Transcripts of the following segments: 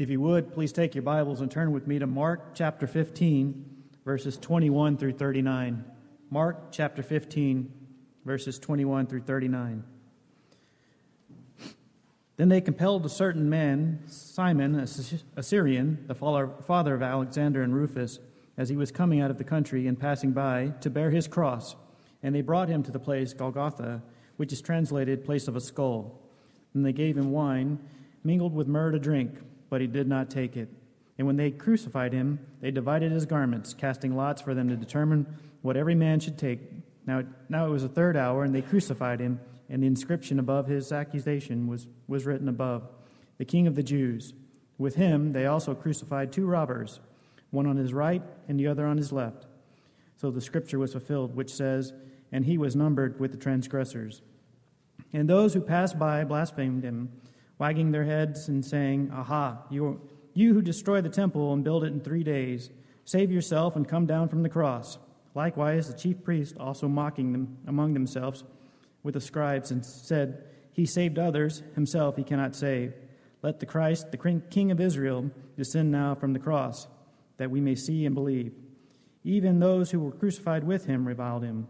If you would, please take your Bibles and turn with me to Mark chapter 15, verses 21 through 39. Mark chapter 15, verses 21 through 39. Then they compelled a certain man, Simon, a Syrian, the father of Alexander and Rufus, as he was coming out of the country and passing by, to bear his cross. And they brought him to the place Golgotha, which is translated place of a skull. And they gave him wine, mingled with myrrh to drink but he did not take it. And when they crucified him, they divided his garments, casting lots for them to determine what every man should take. Now, now it was the third hour, and they crucified him, and the inscription above his accusation was, was written above The King of the Jews. With him they also crucified two robbers, one on his right and the other on his left. So the scripture was fulfilled, which says, And he was numbered with the transgressors. And those who passed by blasphemed him wagging their heads and saying, Aha, you, you who destroy the temple and build it in three days, save yourself and come down from the cross. Likewise, the chief priests also mocking them among themselves with the scribes and said, He saved others, himself he cannot save. Let the Christ, the King of Israel, descend now from the cross, that we may see and believe. Even those who were crucified with him reviled him.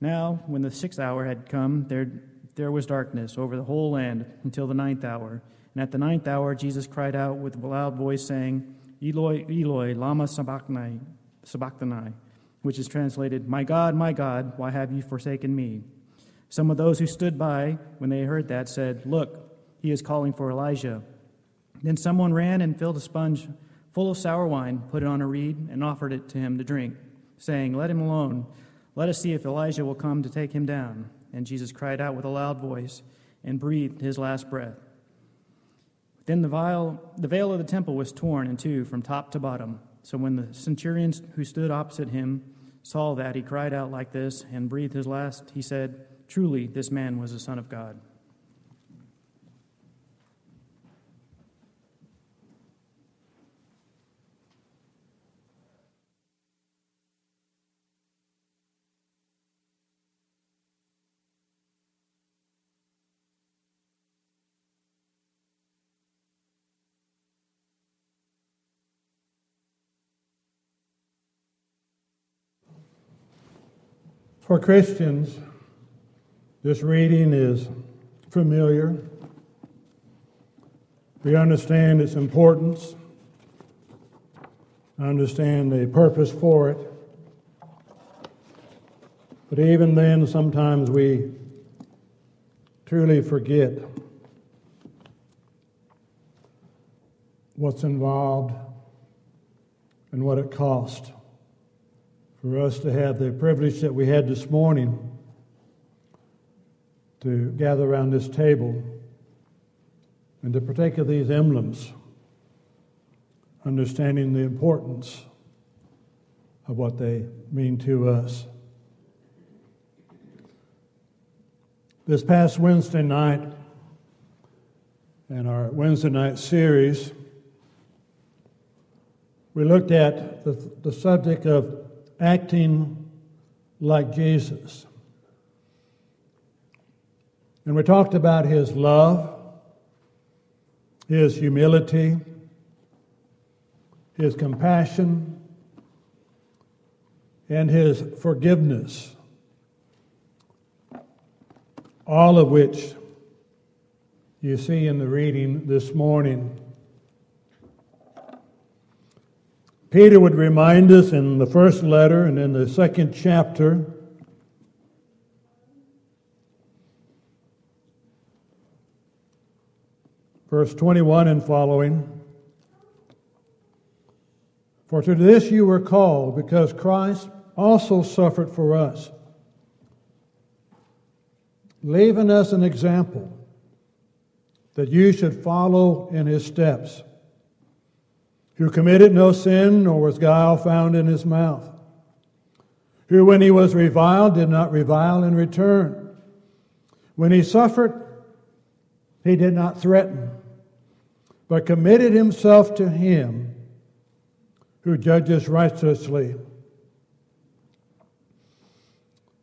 Now, when the sixth hour had come, there there was darkness over the whole land until the ninth hour. And at the ninth hour, Jesus cried out with a loud voice, saying, Eloi, Eloi, lama sabachthani, sabachthani, which is translated, My God, my God, why have you forsaken me? Some of those who stood by, when they heard that, said, Look, he is calling for Elijah. Then someone ran and filled a sponge full of sour wine, put it on a reed, and offered it to him to drink, saying, Let him alone. Let us see if Elijah will come to take him down. And Jesus cried out with a loud voice and breathed his last breath. Then the veil, the veil of the temple was torn in two from top to bottom. So when the centurion who stood opposite him saw that, he cried out like this and breathed his last. He said, Truly, this man was the Son of God. For Christians, this reading is familiar. We understand its importance, understand the purpose for it. But even then, sometimes we truly forget what's involved and what it cost for us to have the privilege that we had this morning to gather around this table and to partake of these emblems, understanding the importance of what they mean to us. This past Wednesday night, in our Wednesday night series, we looked at the, the subject of acting like Jesus. And we talked about his love, his humility, his compassion, and his forgiveness, all of which you see in the reading this morning. Peter would remind us in the first letter and in the second chapter verse 21 and following. For to this you were called, because Christ also suffered for us, leaving us an example that you should follow in his steps who committed no sin, nor was guile found in his mouth, who, when he was reviled, did not revile in return. When he suffered, he did not threaten, but committed himself to him who judges righteously,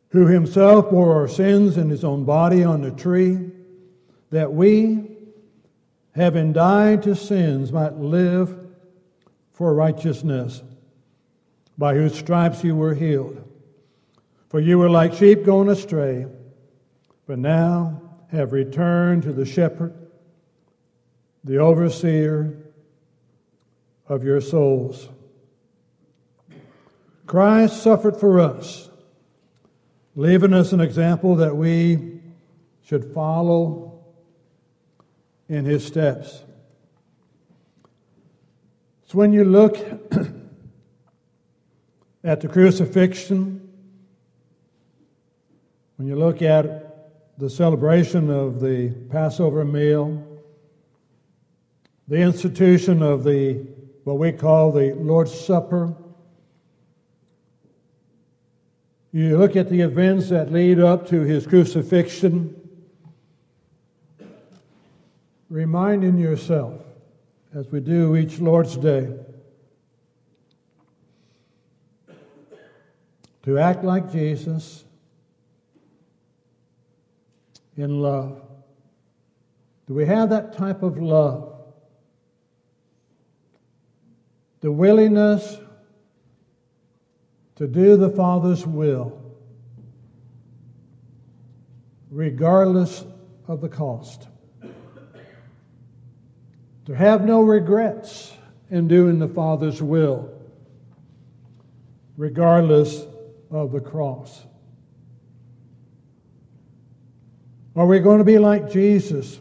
who himself bore our sins in his own body on the tree, that we, having died to sins, might live for righteousness, by whose stripes you were healed. For you were like sheep going astray, but now have returned to the shepherd, the overseer of your souls. Christ suffered for us, leaving us an example that we should follow in his steps. When you look at the crucifixion, when you look at the celebration of the Passover meal, the institution of the what we call the Lord's Supper, you look at the events that lead up to his crucifixion, reminding yourself, as we do each Lord's Day, to act like Jesus in love. Do we have that type of love? The willingness to do the Father's will, regardless of the cost. To have no regrets in doing the Father's will, regardless of the cross. Are we going to be like Jesus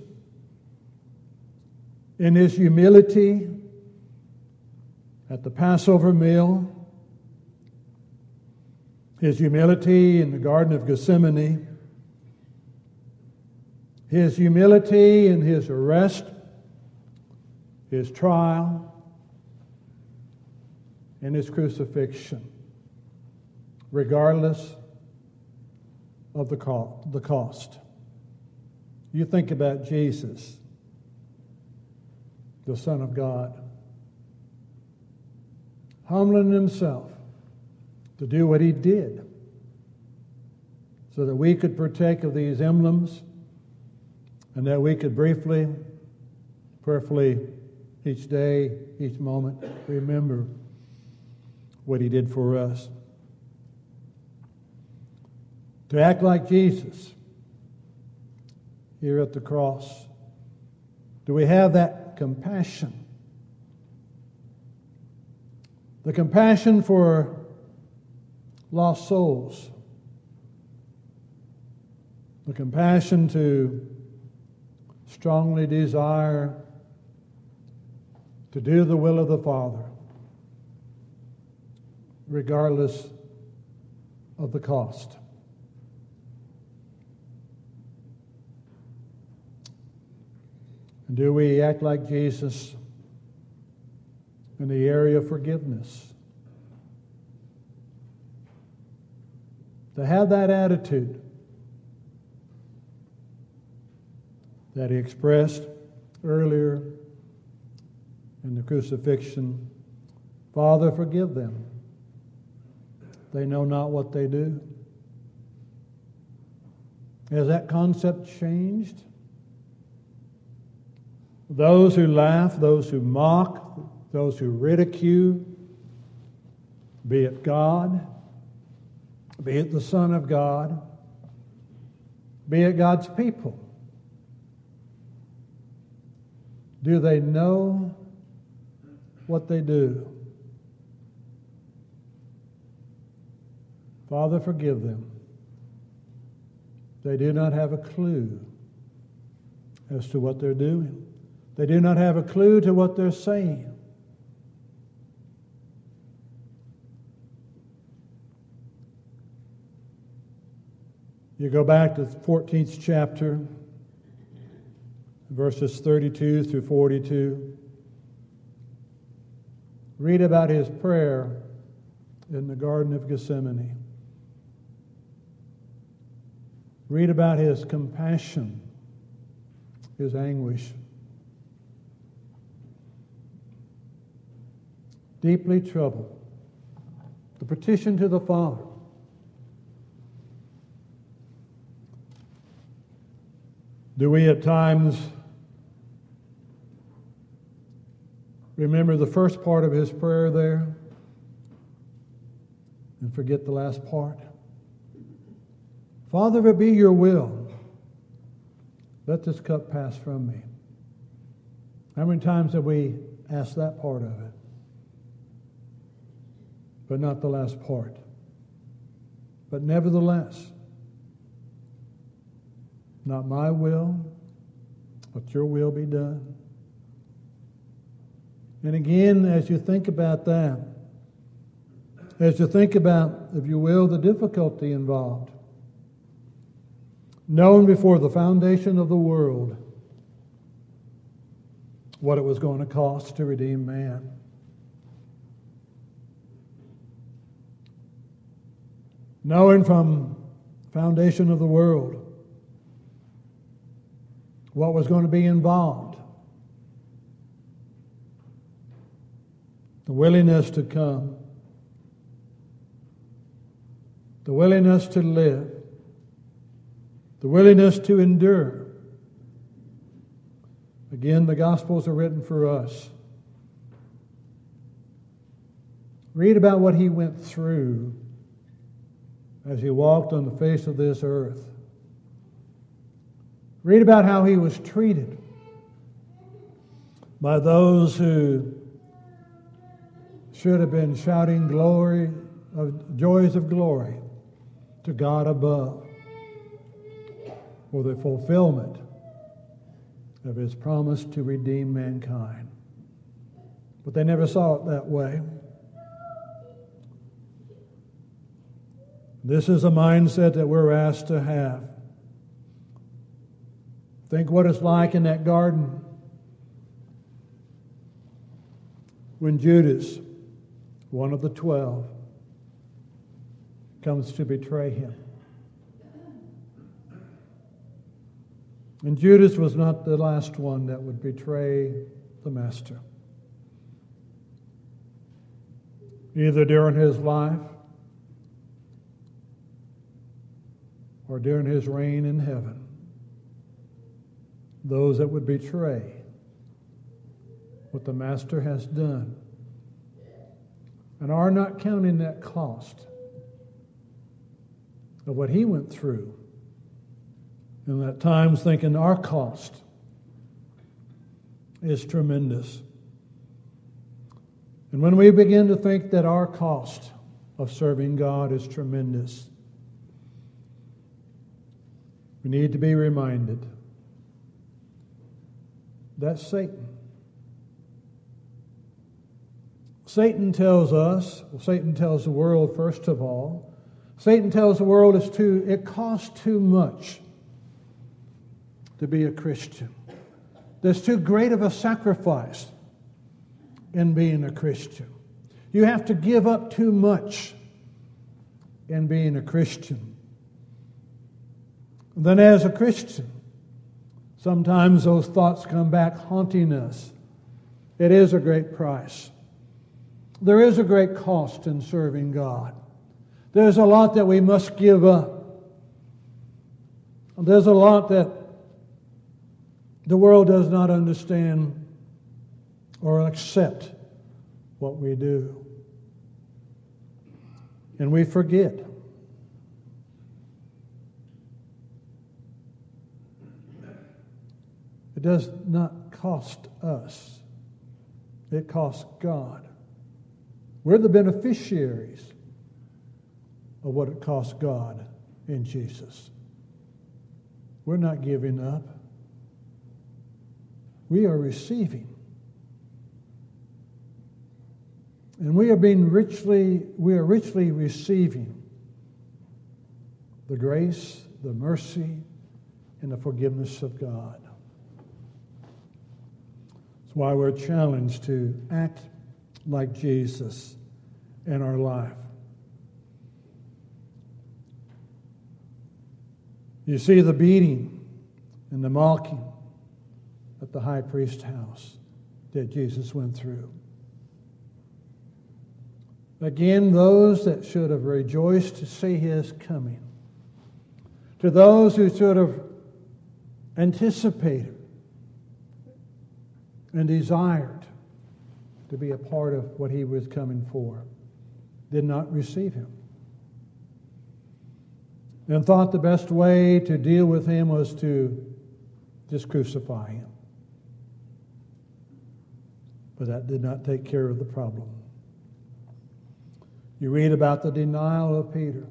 in his humility at the Passover meal? his humility in the Garden of Gethsemane, his humility in his arrest, his trial, and his crucifixion, regardless of the cost. You think about Jesus, the Son of God, humbling himself to do what he did so that we could partake of these emblems and that we could briefly, prayerfully, each day, each moment, remember what he did for us. To act like Jesus here at the cross. Do we have that compassion? The compassion for lost souls. The compassion to strongly desire to do the will of the Father, regardless of the cost. And do we act like Jesus in the area of forgiveness? to have that attitude that he expressed earlier in the crucifixion Father, forgive them. They know not what they do. Has that concept changed? Those who laugh, those who mock, those who ridicule, be it God, be it the Son of God, be it God's people. Do they know what they do? Father, forgive them. They do not have a clue as to what they're doing. They do not have a clue to what they're saying. You go back to the 14th chapter, verses 32 through 42. Read about his prayer in the Garden of Gethsemane. Read about his compassion, his anguish. Deeply troubled. The petition to the Father. Do we at times remember the first part of his prayer there and forget the last part? Father, if it be your will, let this cup pass from me. How many times have we asked that part of it? But not the last part. But nevertheless, not my will, but your will be done. And again, as you think about that, as you think about, if you will, the difficulty involved, known before the foundation of the world what it was going to cost to redeem man. Knowing from foundation of the world what was going to be involved. The willingness to come, the willingness to live, the willingness to endure. Again, the Gospels are written for us. Read about what he went through as he walked on the face of this earth. Read about how he was treated by those who should have been shouting glory of joys of glory to God above for the fulfillment of his promise to redeem mankind. But they never saw it that way. This is a mindset that we're asked to have. Think what it's like in that garden when Judas, one of the twelve, comes to betray him. And Judas was not the last one that would betray the Master. Either during his life or during his reign in heaven those that would betray what the Master has done and are not counting that cost of what he went through, and at times thinking our cost is tremendous. And when we begin to think that our cost of serving God is tremendous, we need to be reminded that Satan. Satan tells us, well, Satan tells the world, first of all, Satan tells the world it's too, it costs too much to be a Christian. There's too great of a sacrifice in being a Christian. You have to give up too much in being a Christian. Then, as a Christian, Sometimes those thoughts come back haunting us. It is a great price. There is a great cost in serving God. There's a lot that we must give up. There's a lot that the world does not understand or accept what we do. And we forget. It does not cost us, it costs God. We're the beneficiaries of what it costs God in Jesus. We're not giving up. We are receiving. And we are being richly, we are richly receiving the grace, the mercy, and the forgiveness of God. That's why we're challenged to act like Jesus in our life. You see the beating and the mocking at the high priest house that Jesus went through. Again, those that should have rejoiced to see his coming, to those who should have anticipated and desired to be a part of what he was coming for, did not receive him. And thought the best way to deal with him was to just crucify him. But that did not take care of the problem. You read about the denial of Peter.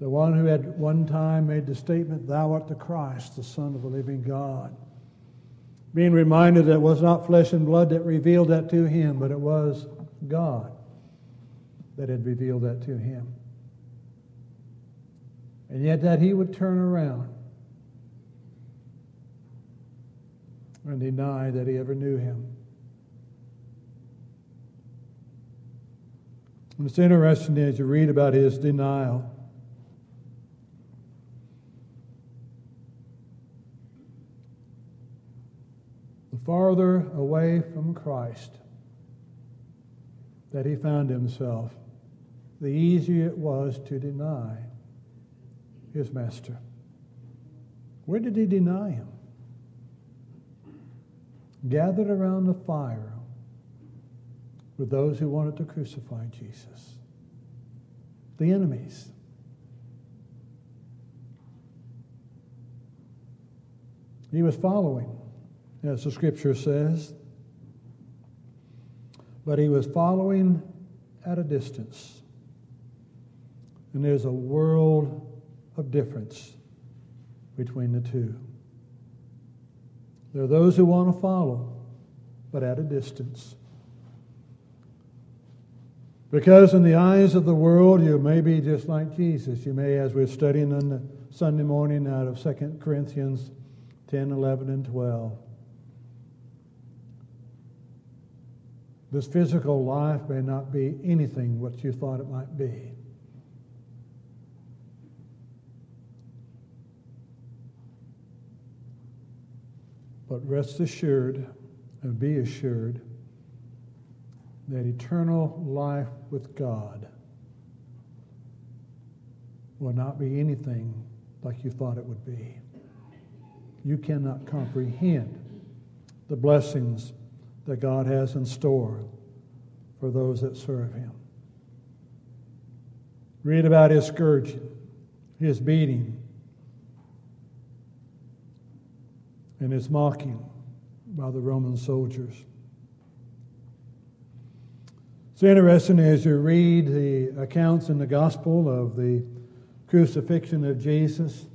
The one who had one time made the statement, Thou art the Christ, the Son of the living God. Being reminded that it was not flesh and blood that revealed that to him, but it was God that had revealed that to him. And yet, that he would turn around and deny that he ever knew him. And it's interesting as you read about his denial. The farther away from Christ that he found himself, the easier it was to deny his master. Where did he deny him? Gathered around the fire with those who wanted to crucify Jesus, the enemies. He was following, as the scripture says, but he was following at a distance. And there's a world of difference between the two. There are those who want to follow, but at a distance. Because in the eyes of the world, you may be just like Jesus. You may, as we're studying on the Sunday morning out of 2 Corinthians 10, 11, and 12. This physical life may not be anything what you thought it might be. But rest assured and be assured that eternal life with God will not be anything like you thought it would be. You cannot comprehend the blessings that God has in store for those that serve Him. Read about His scourging, His beating, and His mocking by the Roman soldiers. It's interesting as you read the accounts in the gospel of the crucifixion of Jesus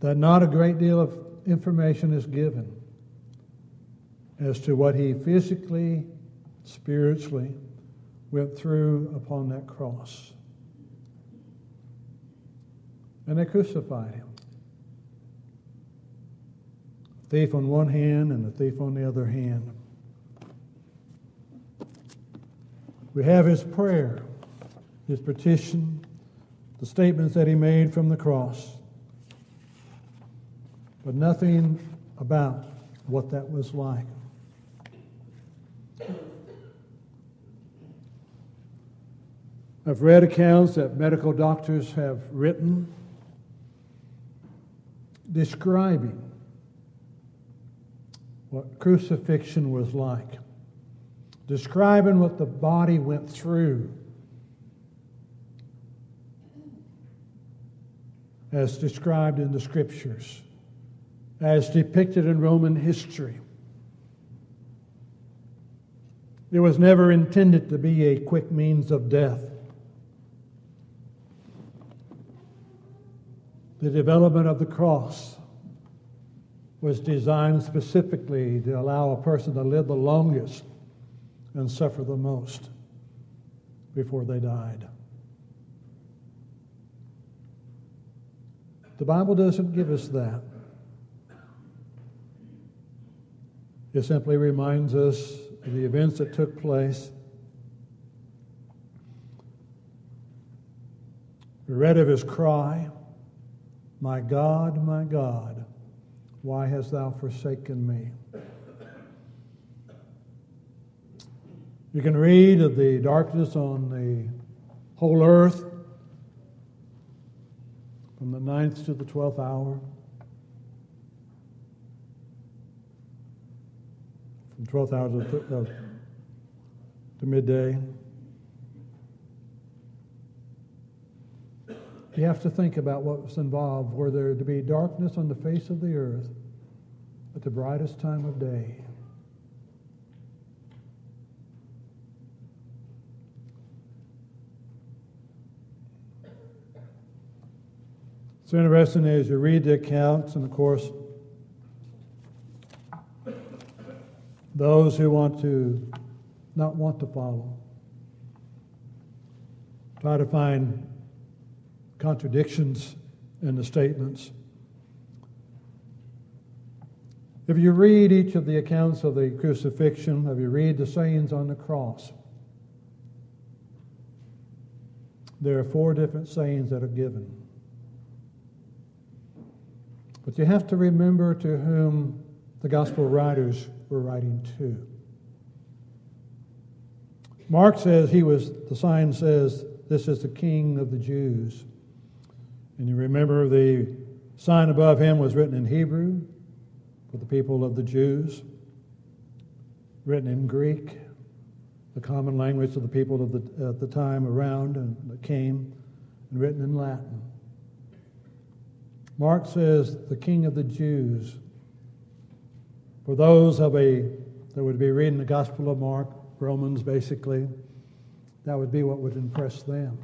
that not a great deal of information is given as to what he physically, spiritually went through upon that cross. And they crucified him thief on one hand and the thief on the other hand. We have his prayer, his petition, the statements that he made from the cross, but nothing about what that was like. I've read accounts that medical doctors have written describing what crucifixion was like, describing what the body went through as described in the scriptures, as depicted in Roman history. It was never intended to be a quick means of death. The development of the cross was designed specifically to allow a person to live the longest and suffer the most before they died. The Bible doesn't give us that. It simply reminds us of the events that took place. We read of his cry, My God, my God, why hast thou forsaken me? You can read of the darkness on the whole earth. from the ninth to the twelfth hour, from twelfth hour to, uh, to midday. You have to think about what was involved. Were there to be darkness on the face of the earth at the brightest time of day? It's interesting as you read the accounts, and of course, those who want to not want to follow try to find contradictions in the statements. If you read each of the accounts of the crucifixion, if you read the sayings on the cross, there are four different sayings that are given. But you have to remember to whom the gospel writers were writing to. Mark says he was, the sign says, this is the king of the Jews. And you remember the sign above him was written in Hebrew for the people of the Jews, written in Greek, the common language of the people of the, at the time around and that came, and written in Latin. Mark says, the King of the Jews. For those of a that would be reading the Gospel of Mark, Romans basically, that would be what would impress them.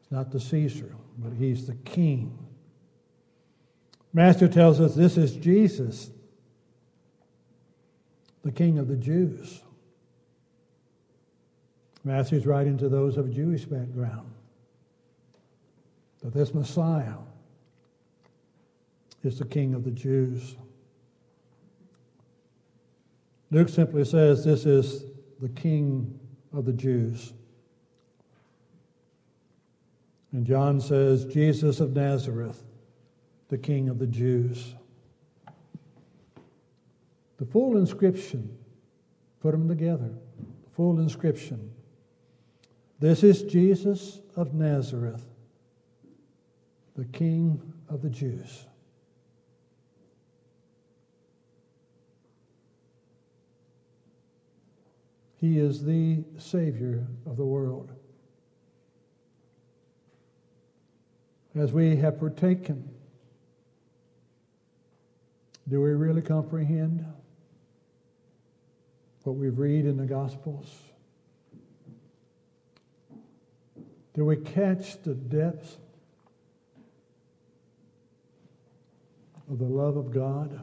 It's not the Caesar, but he's the king. Master tells us this is Jesus, the King of the Jews. Matthew's writing to those of a Jewish background that this Messiah is the King of the Jews. Luke simply says this is the King of the Jews. And John says, Jesus of Nazareth, the King of the Jews. The full inscription, put them together, the full inscription. This is Jesus of Nazareth, the King of the Jews. He is the Savior of the world. As we have partaken, do we really comprehend what we read in the Gospels? Do we catch the depths of the love of God?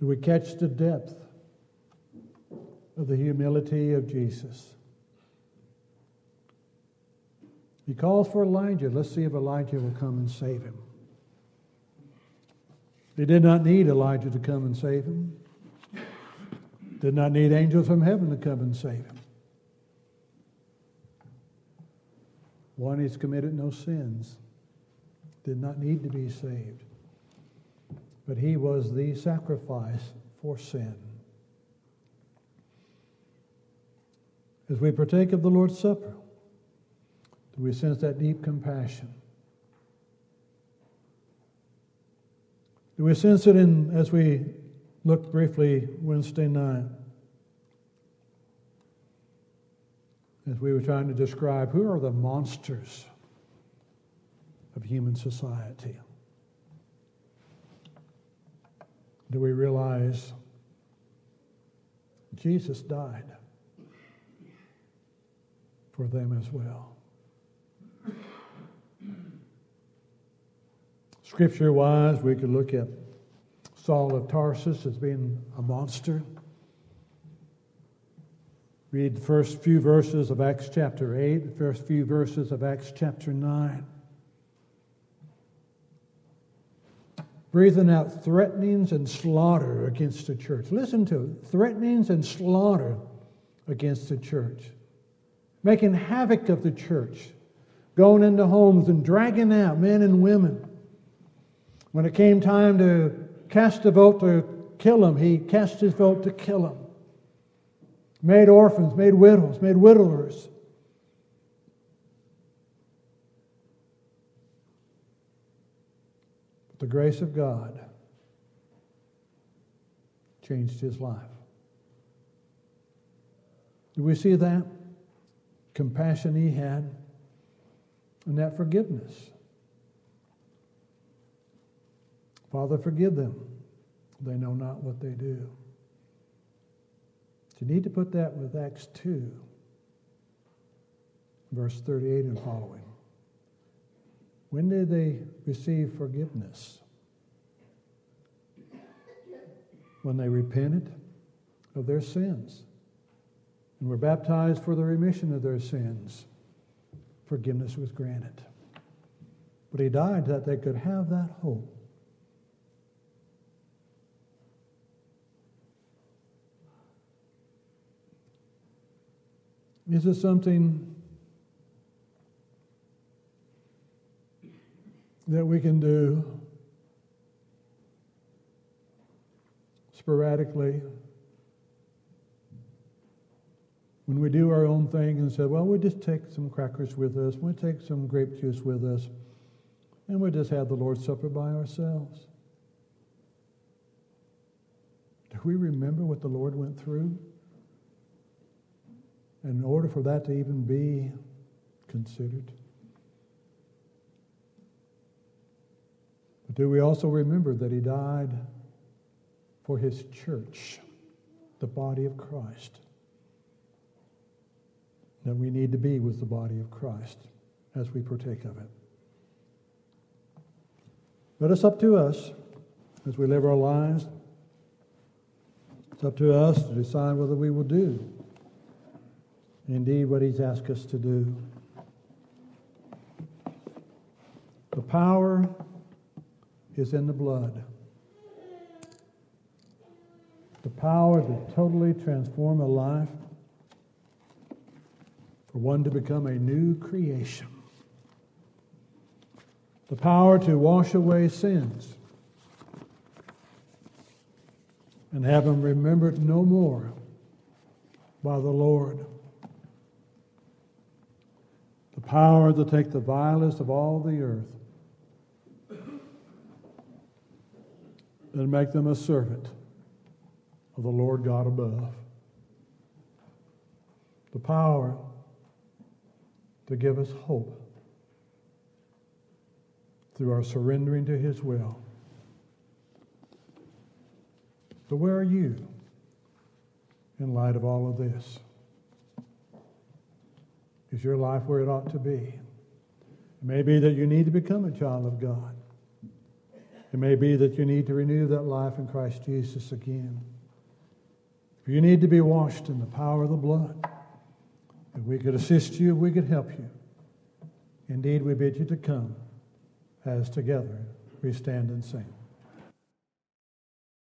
Do we catch the depth of the humility of Jesus? He calls for Elijah. Let's see if Elijah will come and save him. He did not need Elijah to come and save him. Did not need angels from heaven to come and save him. One, he's committed no sins, did not need to be saved. But he was the sacrifice for sin. As we partake of the Lord's Supper, do we sense that deep compassion? Do we sense it in as we look briefly Wednesday night? As we were trying to describe who are the monsters of human society? Do we realize Jesus died for them as well? Scripture wise, we could look at Saul of Tarsus as being a monster. Read the first few verses of Acts chapter 8, the first few verses of Acts chapter 9. Breathing out threatenings and slaughter against the church. Listen to it threatenings and slaughter against the church. Making havoc of the church. Going into homes and dragging out men and women. When it came time to cast a vote to kill him, he cast his vote to kill him. made orphans, made widows, made widowers. The grace of God changed his life. Do we see that? Compassion he had and that forgiveness. Father, forgive them. They know not what they do. You need to put that with Acts 2, verse 38 and following. When did they receive forgiveness? When they repented of their sins and were baptized for the remission of their sins. Forgiveness was granted. But he died that they could have that hope. Is it something that we can do sporadically when we do our own thing and say, well, we'll just take some crackers with us, we'll take some grape juice with us, and we'll just have the Lord's Supper by ourselves. Do we remember what the Lord went through? in order for that to even be considered. But do we also remember that he died for his church, the body of Christ? That we need to be with the body of Christ as we partake of it. But it's up to us as we live our lives. It's up to us to decide whether we will do indeed what He's asked us to do. The power is in the blood. The power to totally transform a life, for one to become a new creation. The power to wash away sins and have them remembered no more by the Lord the power to take the vilest of all the earth and make them a servant of the Lord God above. The power to give us hope through our surrendering to His will. So, where are you in light of all of this? Is your life where it ought to be? It may be that you need to become a child of God. It may be that you need to renew that life in Christ Jesus again. If you need to be washed in the power of the blood, if we could assist you, we could help you. Indeed, we bid you to come as together we stand and sing.